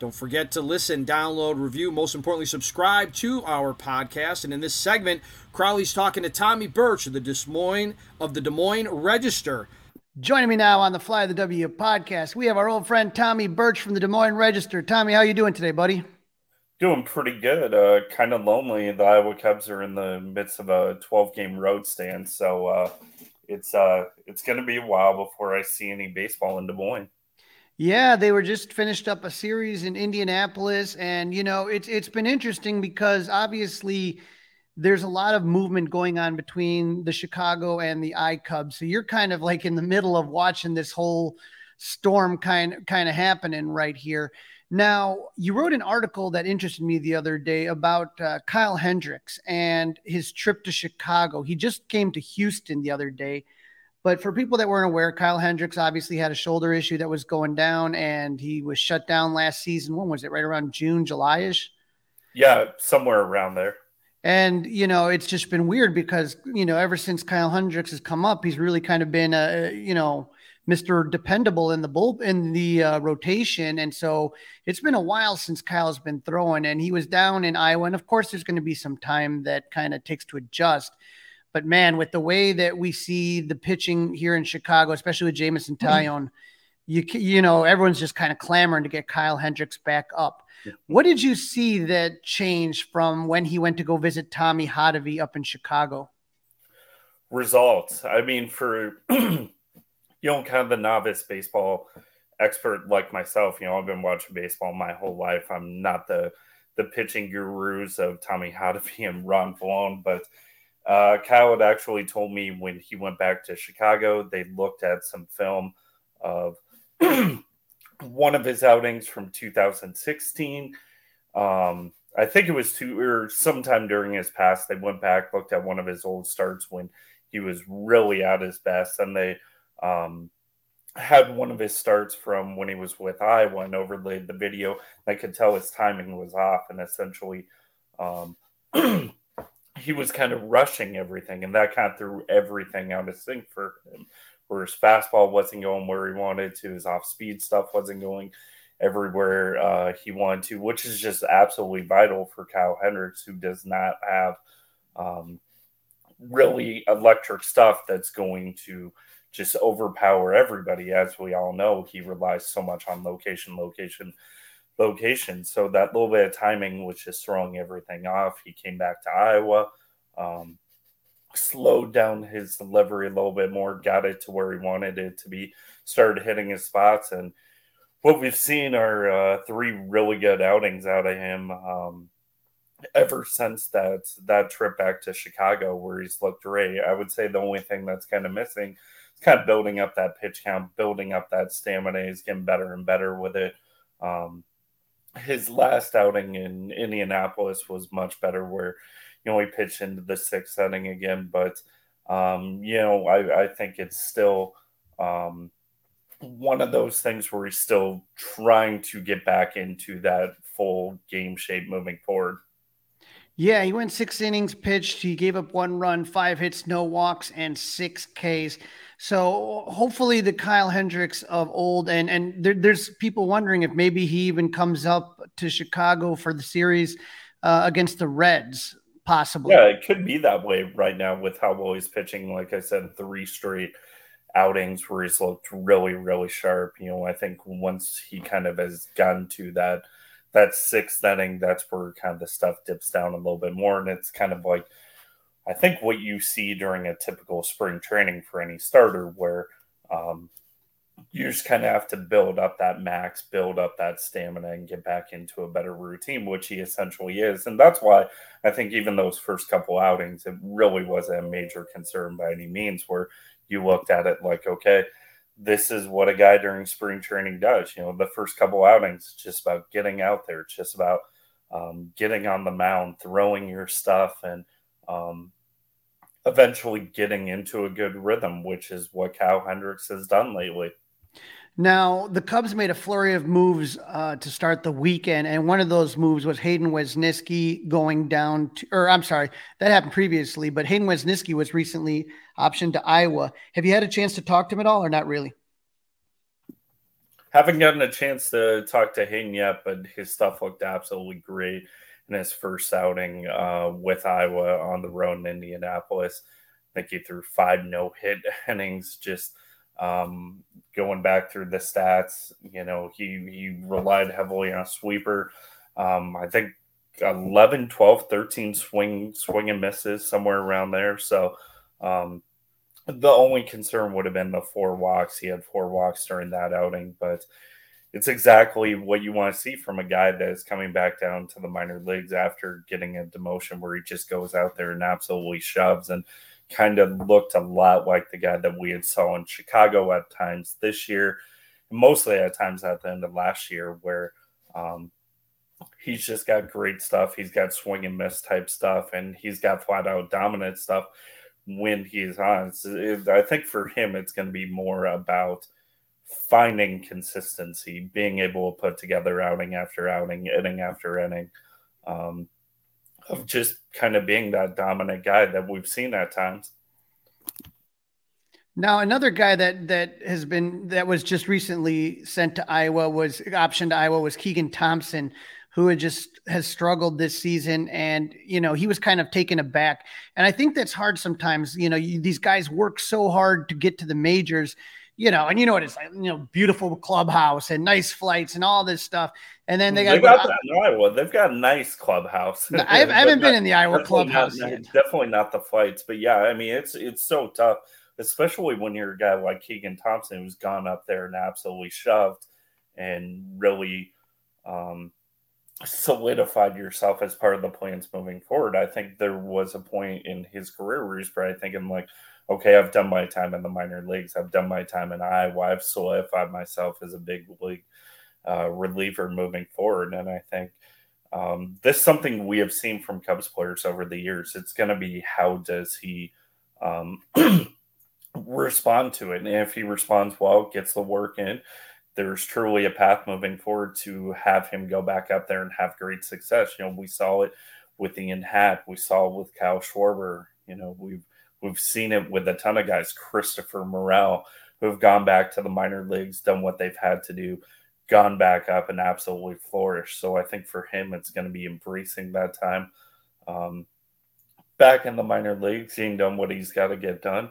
Don't forget to listen, download, review, most importantly, subscribe to our podcast. And in this segment, Crawly's talking to Tommy Birch of the Des Moines of the Des Moines Register. Joining me now on the Fly of the W podcast, we have our old friend Tommy Birch from the Des Moines Register. Tommy, how you doing today, buddy? Doing pretty good. Uh, kind of lonely. The Iowa Cubs are in the midst of a 12 game road stand, so uh, it's uh, it's going to be a while before I see any baseball in Des Moines. Yeah, they were just finished up a series in Indianapolis, and you know it's it's been interesting because obviously there's a lot of movement going on between the Chicago and the I Cubs. So you're kind of like in the middle of watching this whole storm kind kind of happening right here. Now, you wrote an article that interested me the other day about uh, Kyle Hendricks and his trip to Chicago. He just came to Houston the other day but for people that weren't aware, Kyle Hendricks obviously had a shoulder issue that was going down, and he was shut down last season. When was it? Right around June, July ish? Yeah, somewhere around there. And you know, it's just been weird because you know, ever since Kyle Hendricks has come up, he's really kind of been a you know Mr. Dependable in the bull in the uh, rotation, and so it's been a while since Kyle's been throwing, and he was down in Iowa, and of course, there's going to be some time that kind of takes to adjust. But man, with the way that we see the pitching here in Chicago, especially with Jameson mm-hmm. You you know everyone's just kind of clamoring to get Kyle Hendricks back up. What did you see that changed from when he went to go visit Tommy Hotovy up in Chicago? Results. I mean, for you know, kind of the novice baseball expert like myself, you know, I've been watching baseball my whole life. I'm not the the pitching gurus of Tommy Hotovy and Ron Villone, but uh, Kyle had actually told me when he went back to Chicago, they looked at some film of one of his outings from 2016. Um, I think it was two or sometime during his past. They went back, looked at one of his old starts when he was really at his best, and they um, had one of his starts from when he was with Iowa and overlaid the video. I could tell his timing was off, and essentially. Um, he was kind of rushing everything, and that kind of threw everything out of sync for him. Where his fastball wasn't going where he wanted to, his off speed stuff wasn't going everywhere uh, he wanted to, which is just absolutely vital for Kyle Hendricks, who does not have um, really electric stuff that's going to just overpower everybody. As we all know, he relies so much on location, location, location. So that little bit of timing was just throwing everything off. He came back to Iowa, um, slowed down his delivery a little bit more, got it to where he wanted it to be, started hitting his spots. And what we've seen are uh, three really good outings out of him. Um, ever since that that trip back to Chicago where he's looked great. I would say the only thing that's kind of missing is kind of building up that pitch count, building up that stamina. He's getting better and better with it. Um, his last outing in Indianapolis was much better, where you know he pitched into the sixth inning again. But um, you know, I, I think it's still um, one of those things where he's still trying to get back into that full game shape moving forward. Yeah, he went six innings pitched. He gave up one run, five hits, no walks, and six Ks. So hopefully the Kyle Hendricks of old, and and there, there's people wondering if maybe he even comes up to Chicago for the series uh, against the Reds, possibly. Yeah, it could be that way right now with how well he's pitching. Like I said, three straight outings where he's looked really, really sharp. You know, I think once he kind of has gotten to that that sixth inning, that's where kind of the stuff dips down a little bit more, and it's kind of like I think what you see during a typical spring training for any starter, where um, you just kind of have to build up that max, build up that stamina, and get back into a better routine, which he essentially is. And that's why I think even those first couple outings, it really wasn't a major concern by any means, where you looked at it like, okay, this is what a guy during spring training does. You know, the first couple outings, it's just about getting out there, it's just about um, getting on the mound, throwing your stuff, and um, eventually getting into a good rhythm, which is what Kyle Hendricks has done lately. Now, the Cubs made a flurry of moves uh, to start the weekend, and one of those moves was Hayden Wesneski going down to, or I'm sorry, that happened previously, but Hayden Wesneski was recently optioned to Iowa. Have you had a chance to talk to him at all, or not really? Haven't gotten a chance to talk to Hayden yet, but his stuff looked absolutely great in his first outing uh, with Iowa on the road in Indianapolis. I think he threw five no hit innings, just – um, going back through the stats, you know, he, he relied heavily on a sweeper. Um, I think 11, 12, 13 swing, swing and misses somewhere around there. So, um, the only concern would have been the four walks. He had four walks during that outing, but it's exactly what you want to see from a guy that is coming back down to the minor leagues after getting a demotion where he just goes out there and absolutely shoves. And kind of looked a lot like the guy that we had saw in Chicago at times this year, mostly at times at the end of last year, where um, he's just got great stuff. He's got swing and miss type stuff, and he's got flat out dominant stuff when he's on. It, I think for him, it's going to be more about finding consistency, being able to put together outing after outing, inning after inning. Um, of just kind of being that dominant guy that we've seen at times. Now, another guy that that has been that was just recently sent to Iowa was optioned to Iowa was Keegan Thompson, who had just has struggled this season, and you know he was kind of taken aback. And I think that's hard sometimes. You know, you, these guys work so hard to get to the majors, you know, and you know what it's like, you know, beautiful clubhouse and nice flights and all this stuff. And then they got, they got that in Iowa. They've got a nice clubhouse. I, haven't been in the Iowa clubhouse not, yet. Definitely not the flights, but yeah, I mean, it's it's so tough, especially when you're a guy like Keegan Thompson who's gone up there and absolutely shoved and really um, solidified yourself as part of the plans moving forward. I think there was a point in his career where he's probably thinking like, okay, I've done my time in the minor leagues. I've done my time in Iowa. I've solidified myself as a big league uh, reliever moving forward. And I think um, this is something we have seen from Cubs players over the years. It's going to be how does he um, respond to it? And if he responds well, gets the work in, there's truly a path moving forward to have him go back up there and have great success. You know, we saw it with Ian Happ, we saw it with Kyle Schwarber. You know, we've We've seen it with a ton of guys, Christopher Morel, who have gone back to the minor leagues, done what they've had to do, gone back up and absolutely flourished. So I think for him, it's going to be embracing that time um, back in the minor leagues, seeing done what he's got to get done,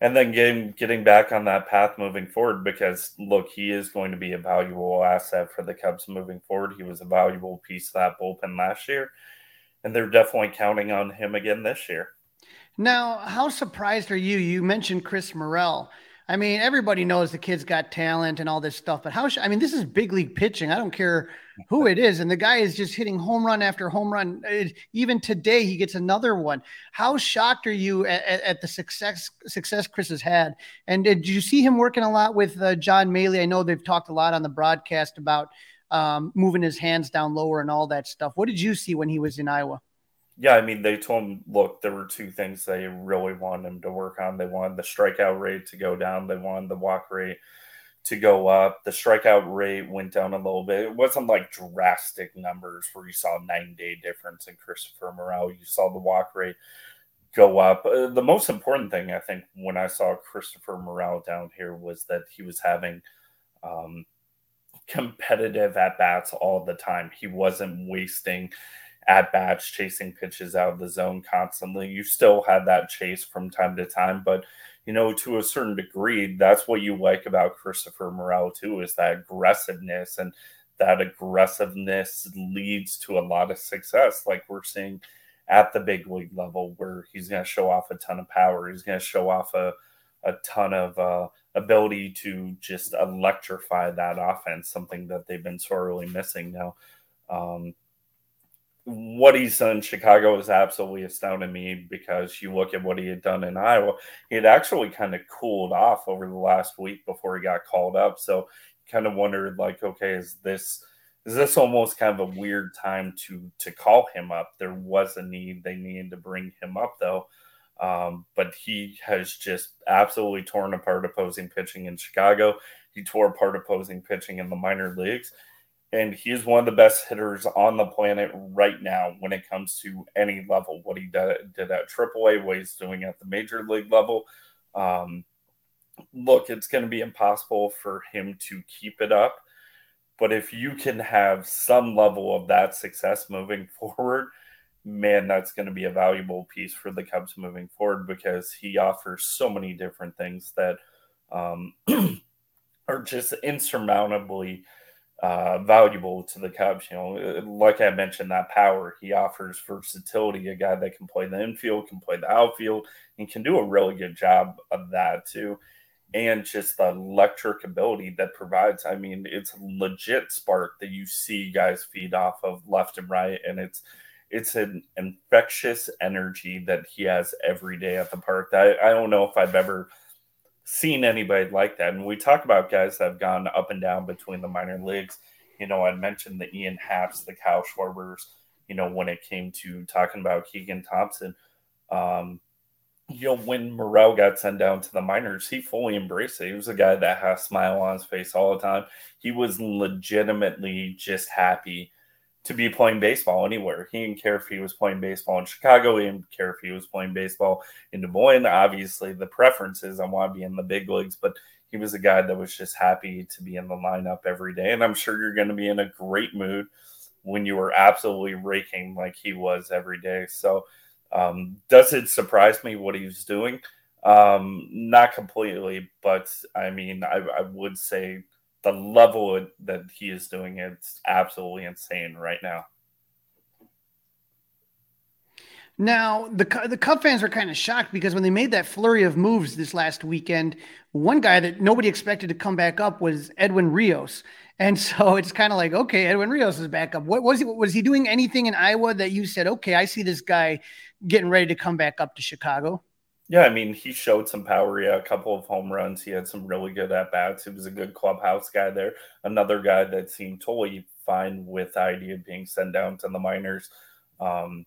and then getting getting back on that path moving forward. Because look, he is going to be a valuable asset for the Cubs moving forward. He was a valuable piece of that bullpen last year, and they're definitely counting on him again this year. Now, how surprised are you? You mentioned Chris Morel. I mean, everybody knows the kid's got talent and all this stuff, but how? Sh- I mean, this is big league pitching. I don't care who it is, and the guy is just hitting home run after home run. It, even today, he gets another one. How shocked are you at, at, at, the success success Chris has had? And did you see him working a lot with uh, John Mallee? I know they've talked a lot on the broadcast about um, moving his hands down lower and all that stuff. What did you see when he was in Iowa? Yeah, I mean, they told him, look, there were two things they really wanted him to work on. They wanted the strikeout rate to go down, they wanted the walk rate to go up. The strikeout rate went down a little bit. It wasn't like drastic numbers where you saw nine day difference in Christopher Morel. You saw the walk rate go up. Uh, the most important thing, I think, when I saw Christopher Morel down here was that he was having um, competitive at bats all the time. He wasn't wasting at bats, chasing pitches out of the zone constantly. You still had that chase from time to time, but you know, to a certain degree, that's what you like about Christopher Morel too, is that aggressiveness and that aggressiveness leads to a lot of success, like we're seeing at the big league level where he's going to show off a ton of power. He's going to show off a, a ton of uh, ability to just electrify that offense, something that they've been sorely missing now. Um, what he's done in Chicago is absolutely astounding me because you look at what he had done in Iowa, he had actually kind of cooled off over the last week before he got called up. So kind of wondered like, okay, is this is this almost kind of a weird time to to call him up? There was a need; they needed to bring him up though. Um, but he has just absolutely torn apart opposing pitching in Chicago. He tore apart opposing pitching in the minor leagues and he's one of the best hitters on the planet right now when it comes to any level. What he did, did at AAA, what he's doing at the major league level. Um, look, it's going to be impossible for him to keep it up. But if you can have some level of that success moving forward, man, that's going to be a valuable piece for the Cubs moving forward because he offers so many different things that um, are just insurmountably uh, valuable to the Cubs. You know, like I mentioned, that power he offers versatility. A guy that can play the infield, can play the outfield, and can do a really good job of that too. And just the electric ability that provides. I mean, it's legit spark that you see guys feed off of left and right, and it's it's an infectious energy that he has every day at the park. I, I don't know if I've ever seen anybody like that. And we talk about guys that have gone up and down between the minor leagues. You know, I mentioned the Ian Happs, the Kyle Schwarbers, you know, when it came to talking about Keegan Thompson. Um, you know, when Morel got sent down to the minors, he fully embraced it. He was a guy that had a smile on his face all the time. He was legitimately just happy to be playing baseball anywhere. He didn't care if he was playing baseball in Chicago. He didn't care if he was playing baseball in Des Moines. Obviously, the preference is I want to be in the big leagues, but he was a guy that was just happy to be in the lineup every day. And I'm sure you're going to be in a great mood when you were absolutely raking like he was every day. So, um, does it surprise me what he was doing? Um, not completely, but I mean, I, I would say the level that he is doing it's absolutely insane right now. Now, the the Cub fans were kind of shocked because when they made that flurry of moves this last weekend, one guy that nobody expected to come back up was Edwin Rios. And so it's kind of like, okay, Edwin Rios is back up. What was he was he doing anything in Iowa that you said, okay, I see this guy getting ready to come back up to Chicago? Yeah, I mean, he showed some power. Yeah, a couple of home runs. He had some really good at bats. He was a good clubhouse guy there. Another guy that seemed totally fine with the idea of being sent down to the minors. Um,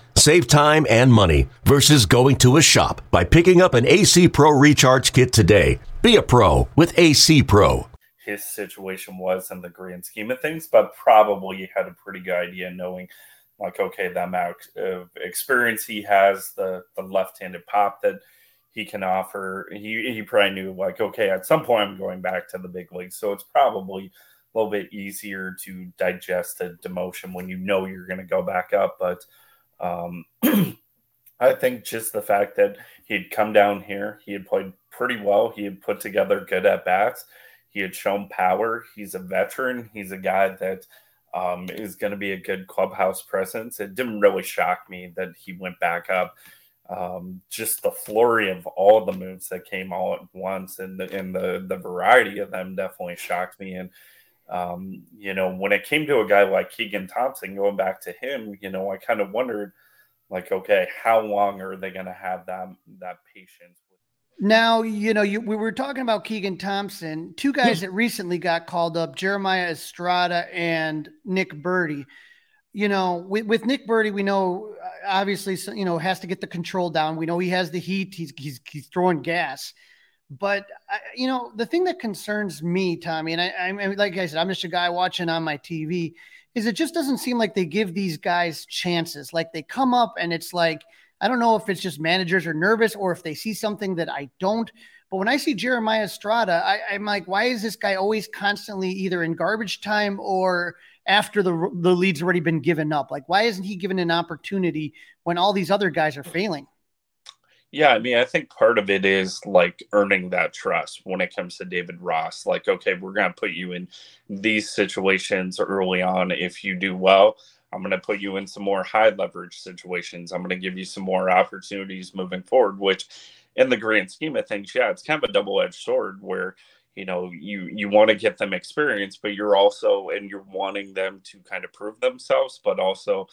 Save time and money versus going to a shop by picking up an AC Pro Recharge Kit today. Be a pro with AC Pro. His situation was in the grand scheme of things, but probably he had a pretty good idea knowing, like, okay, the amount of experience he has, the the left handed pop that he can offer. He he probably knew, like, okay, at some point I'm going back to the big leagues, so it's probably a little bit easier to digest a demotion when you know you're going to go back up. But um, I think just the fact that he'd come down here, he had played pretty well. He had put together good at bats. He had shown power. He's a veteran. He's a guy that um, is going to be a good clubhouse presence. It didn't really shock me that he went back up. Um, just the flurry of all the moves that came all at once and the, and the, the variety of them definitely shocked me. And, um, you know, when it came to a guy like Keegan Thompson, going back to him, you know, I kind of wondered, like, okay, how long are they going to have that that patience? Now, you know, you, we were talking about Keegan Thompson, two guys that recently got called up, Jeremiah Estrada and Nick Burdi. You know, with, with Nick Burdi, we know obviously, you know, has to get the control down. We know he has the heat. He's he's he's throwing gas. But I, you know, the thing that concerns me, Tommy, and I, I mean, like I said, I'm just a guy watching on my TV, is it just doesn't seem like they give these guys chances. Like they come up and it's like I don't know if it's just managers are nervous or if they see something that I don't. But when I see Jeremiah Estrada, I, am like, why is this guy always constantly either in garbage time or after the the lead's already been given up? Like, why isn't he given an opportunity when all these other guys are failing? Yeah, I mean, I think part of it is like earning that trust when it comes to David Ross. Like, okay, we're going to put you in these situations early on. If you do well, I'm going to put you in some more high leverage situations. I'm going to give you some more opportunities moving forward, which in the grand scheme of things, yeah, it's kind of a double edged sword where you know you you want to get them experience but you're also and you're wanting them to kind of prove themselves but also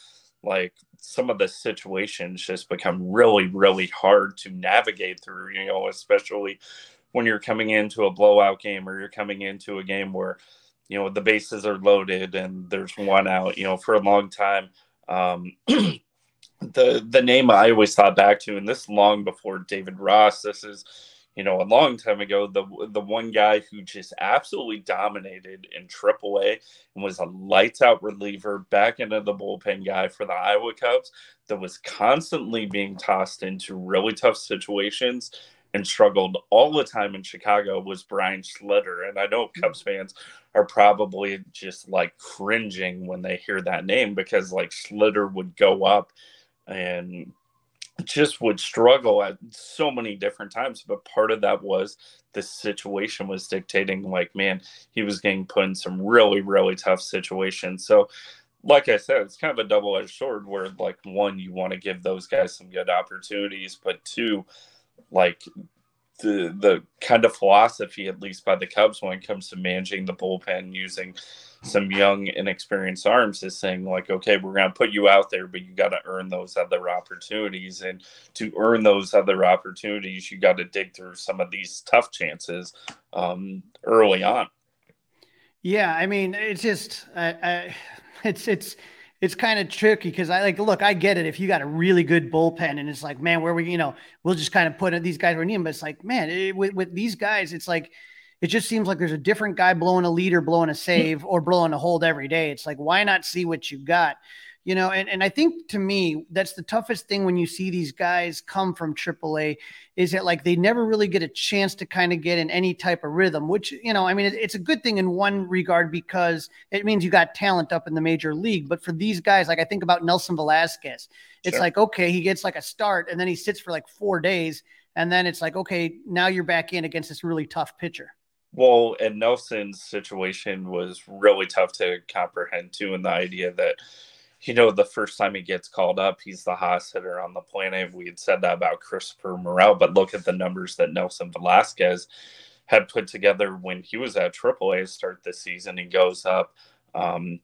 like some of the situations just become really really hard to navigate through you know especially when you're coming into a blowout game or you're coming into a game where you know the bases are loaded and there's one out you know for a long time. Um the the name i always thought back to and this long before david ross this is you know, a long time ago, the the one guy who just absolutely dominated in AAA and was a lights out reliever, back into the bullpen guy for the Iowa Cubs that was constantly being tossed into really tough situations and struggled all the time in Chicago was Brian Schlitter. And I know mm-hmm. Cubs fans are probably just like cringing when they hear that name because like Schlitter would go up and just would struggle at so many different times. But part of that was the situation was dictating, like, man, he was getting put in some really, really tough situations. So, like I said, it's kind of a double edged sword where, like, one, you want to give those guys some good opportunities, but two, like, the the kind of philosophy, at least by the Cubs, when it comes to managing the bullpen, using some young, inexperienced arms is saying, like, okay, we're going to put you out there, but you got to earn those other opportunities. And to earn those other opportunities, you got to dig through some of these tough chances um, early on. Yeah, I mean, it's just, I, I, it's, it's, it's kind of tricky because I like look, I get it. If you got a really good bullpen and it's like, man, where we, you know, we'll just kind of put these guys we need. But it's like, man, it, with, with these guys, it's like it just seems like there's a different guy blowing a lead or blowing a save or blowing a hold every day. It's like, why not see what you got? You know, and, and I think to me, that's the toughest thing when you see these guys come from AAA is that like they never really get a chance to kind of get in any type of rhythm, which, you know, I mean, it, it's a good thing in one regard because it means you got talent up in the major league. But for these guys, like I think about Nelson Velazquez, it's sure. like, okay, he gets like a start and then he sits for like four days. And then it's like, okay, now you're back in against this really tough pitcher. Well, and Nelson's situation was really tough to comprehend too, and the idea that you know the first time he gets called up, he's the hottest hitter on the planet. We had said that about Christopher Morel, but look at the numbers that Nelson Velazquez had put together when he was at AAA start this season. He goes up, um,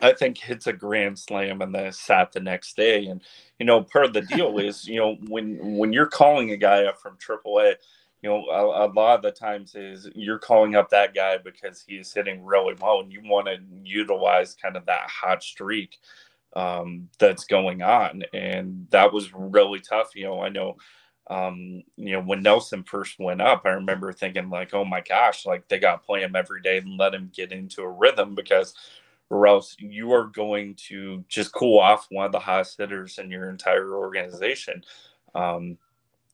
I think hits a grand slam and then sat the next day. And you know, part of the deal is you know when when you're calling a guy up from AAA you know, a, a, lot of the times is you're calling up that guy because he's hitting really well, and you want to utilize kind of that hot streak um, that's going on, and that was really tough. You know, I know, um, you know, when Nelson first went up, I remember thinking like, oh my gosh, like they got to play him every day and let him get into a rhythm because. Or else you are going to just cool off one of the hottest hitters in your entire organization. Um,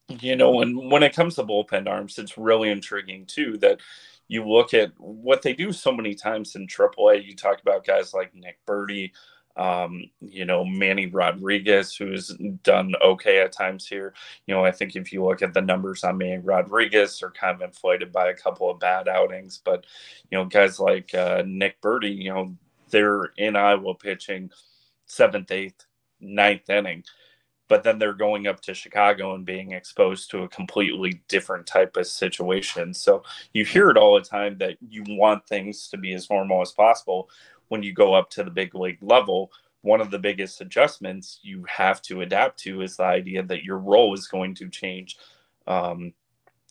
you know, and when it comes to bullpen arms, it's really intriguing too that you look at what they do so many times in AAA. You talk about guys like Nick Burdi, um, you know, Manny Rodriguez, who's done okay at times here. You know, I think if you look at the numbers on Manny Rodriguez, they're kind of inflated by a couple of bad outings. But, you know, guys like uh, Nick Burdi, you know, they're in Iowa pitching seventh, eighth, ninth inning but then they're going up to Chicago and being exposed to a completely different type of situation. So you hear it all the time that you want things to be as normal as possible when you go up to the big league level. One of the biggest adjustments you have to adapt to is the idea that your role is going to change, um,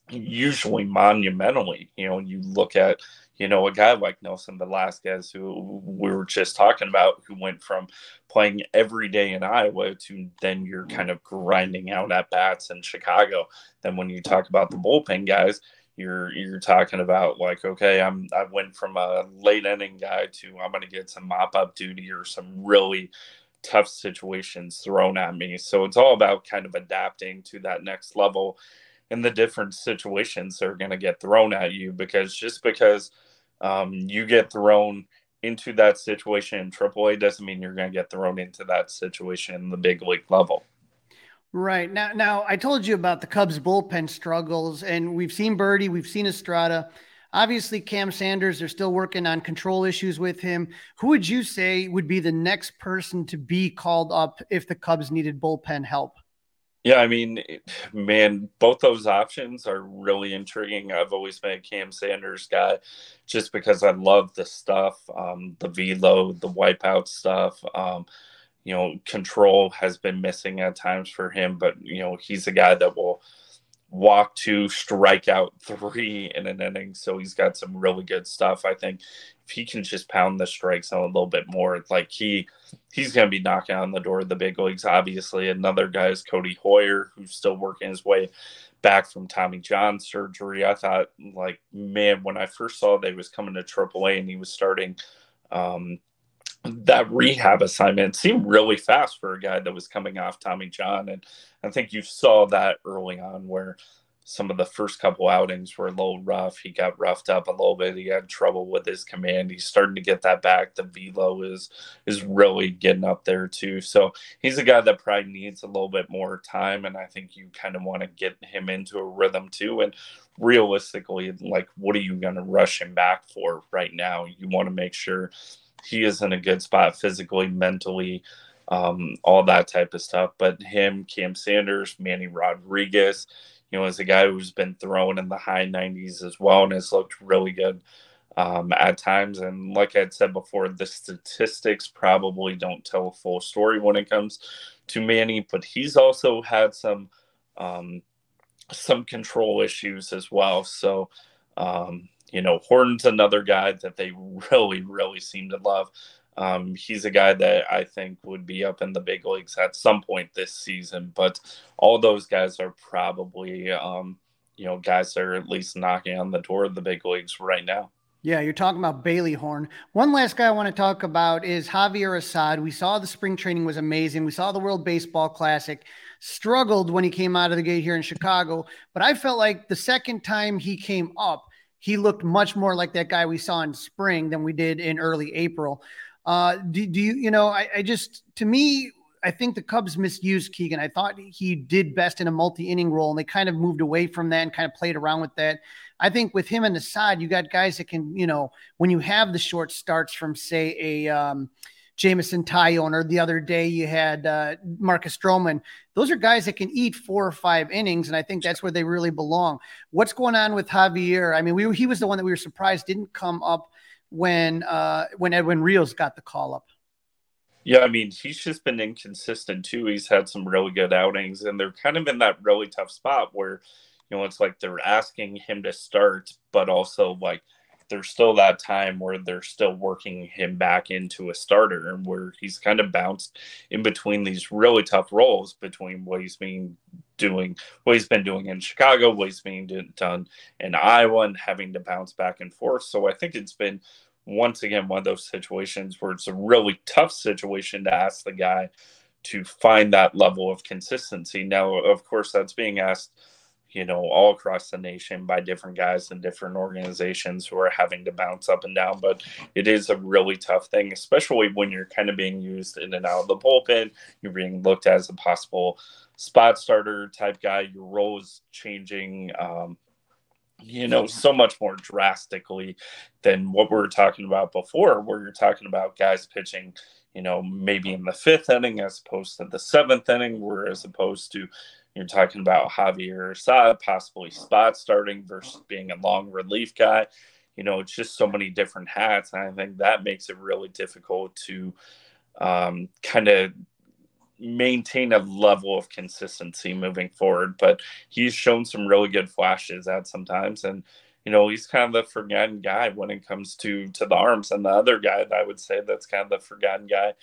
usually monumentally. You know, you look at you know, a guy like Nelson Velazquez, who we were just talking about, who went from playing every day in Iowa to then you're kind of grinding out at bats in Chicago. Then when you talk about the bullpen guys, you're you're talking about like, okay, I'm I went from a late inning guy to I'm to get some mop up duty or some really tough situations thrown at me. So it's all about kind of adapting to that next level and the different situations that are going to get thrown at you because just because um, you get thrown into that situation in AAA doesn't mean you're going to get thrown into that situation in the big league level. Right now, now I told you about the Cubs bullpen struggles, and we've seen Burdi, we've seen Estrada. Obviously, Cam Sanders, they're still working on control issues with him. Who would you say would be the next person to be called up if the Cubs needed bullpen help? Yeah, I mean, man, both those options are really intriguing. I've always been a Cam Sanders guy just because I love the stuff, um, the velo, the wipeout stuff. Um, you know, control has been missing at times for him, but, you know, he's a guy that will – walk two, strike out three in an inning. So he's got some really good stuff. I think if he can just pound the strikes a little bit more, like he he's to be knocking on the door of the big leagues. Obviously, another guy is Codi Heuer, who's still working his way back from Tommy John surgery. I thought, like, man, when I first saw he was coming to AAA and he was starting. Um, that rehab assignment seemed really fast for a guy that was coming off Tommy John. And I think you saw that early on where some of the first couple outings were a little rough. He got roughed up a little bit. He had trouble with his command. He's starting to get that back. The velo is is really getting up there too. So he's a guy that probably needs a little bit more time. And I think you kind of want to get him into a rhythm too. And realistically, like what are you going to rush him back for right now? You want to make sure he is in a good spot physically, mentally, um, all that type of stuff. But him, Cam Sanders, Manny Rodriguez, you know, is a guy who's been thrown in the high 90s as well and has looked really good um, at times. And like I had said before, the statistics probably don't tell a full story when it comes to Manny, but he's also had some um, some control issues as well. So um, you know, Horton's another guy that they really, really seem to love. Um, he's a guy that I think would be up in the big leagues at some point this season. But all those guys are probably, um, you know, guys that are at least knocking on the door of the big leagues right now. Yeah, you're talking about Bailey Horn. One last guy I want to talk about is Javier Assad. We saw the spring training was amazing. We saw the World Baseball Classic. Struggled when he came out of the gate here in Chicago, but I felt like the second time he came up, he looked much more like that guy we saw in spring than we did in early April. Uh, do, do you, you know, I, I just, to me, I think the Cubs misused Keegan. I thought he did best in a multi inning role, and they kind of moved away from that and kind of played around with that. I think with him the side, you got guys that can, you know, when you have the short starts from, say, a, um, Jameson Taillon, or the other day you had uh, Marcus Stroman. Those are guys that can eat four or five innings, and I think that's where they really belong. What's going on with Javier? I mean, we he was the one that we were surprised didn't come up when uh, when Edwin Rios got the call up. Yeah, I mean, he's just been inconsistent too. He's had some really good outings, and they're kind of in that really tough spot where, you know, it's like they're asking him to start, but also like there's still that time where they're still working him back into a starter and where he's kind of bounced in between these really tough roles between what he's been doing what he's been doing in Chicago, what he's being done in Iowa and having to bounce back and forth. So I think it's been once again one of those situations where it's a really tough situation to ask the guy to find that level of consistency. Now, of course, that's being asked you know, all across the nation by different guys and different organizations who are having to bounce up and down. But it is a really tough thing, especially when you're kind of being used in and out of the bullpen. You're being looked at as a possible spot starter type guy. Your role is changing. Um, you know, so much more drastically than what we were talking about before, where you're talking about guys pitching, you know, maybe in the fifth inning as opposed to the seventh inning, where as opposed to you're talking about Javier Assad possibly spot starting versus being a long relief guy. You know, it's just so many different hats. And I think that makes it really difficult to um, kind of maintain a level of consistency moving forward. But he's shown some really good flashes at sometimes. And, you know, he's kind of the forgotten guy when it comes to to the arms. And the other guy that I would say that's kind of the forgotten guy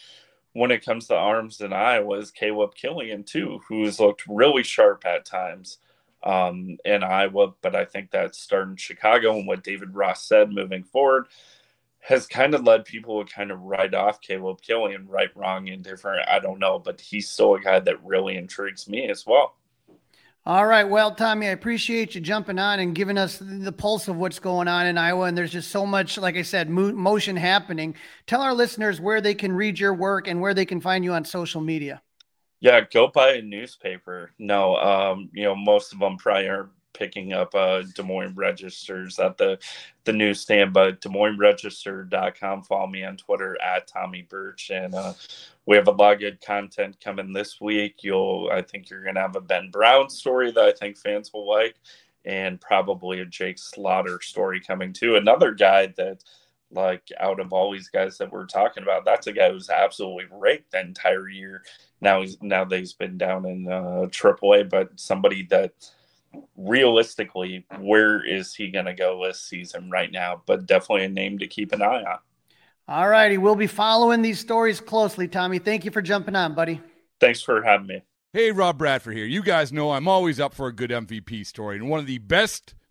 when it comes to arms in Iowa is Caleb Killian too, who's looked really sharp at times um, in Iowa. But I think that's starting Chicago and what David Ross said moving forward. has kind of led people to kind of write off Caleb Killian, right, wrong, indifferent. I don't know, but he's still a guy that really intrigues me as well. All right. Well, Tommy, I appreciate you jumping on and giving us the pulse of what's going on in Iowa. And there's just so much, like I said, motion happening. Tell our listeners where they can read your work and where they can find you on social media. Yeah, go buy a newspaper. No, um, you know, most of them probably are picking up uh, Des Moines registers at the the newsstand, but Des Moines Register.com. Follow me on Twitter at Tommy Birch, and uh, we have a lot of good content coming this week. You'll, I think, you're going to have a Ben Brown story that I think fans will like, and probably a Jake Slaughter story coming too. Another guy that. Like out of all these guys that we're talking about, that's a guy who's absolutely raked the entire year. Now he's now that he's been down in uh, AAA, but somebody that realistically, where is he going to go this season right now? But definitely a name to keep an eye on. All righty. We'll be following these stories closely, Tommy. Thank you for jumping on, buddy. Thanks for having me. Hey, Rob Bradford here. You guys know I'm always up for a good MVP story, and one of the best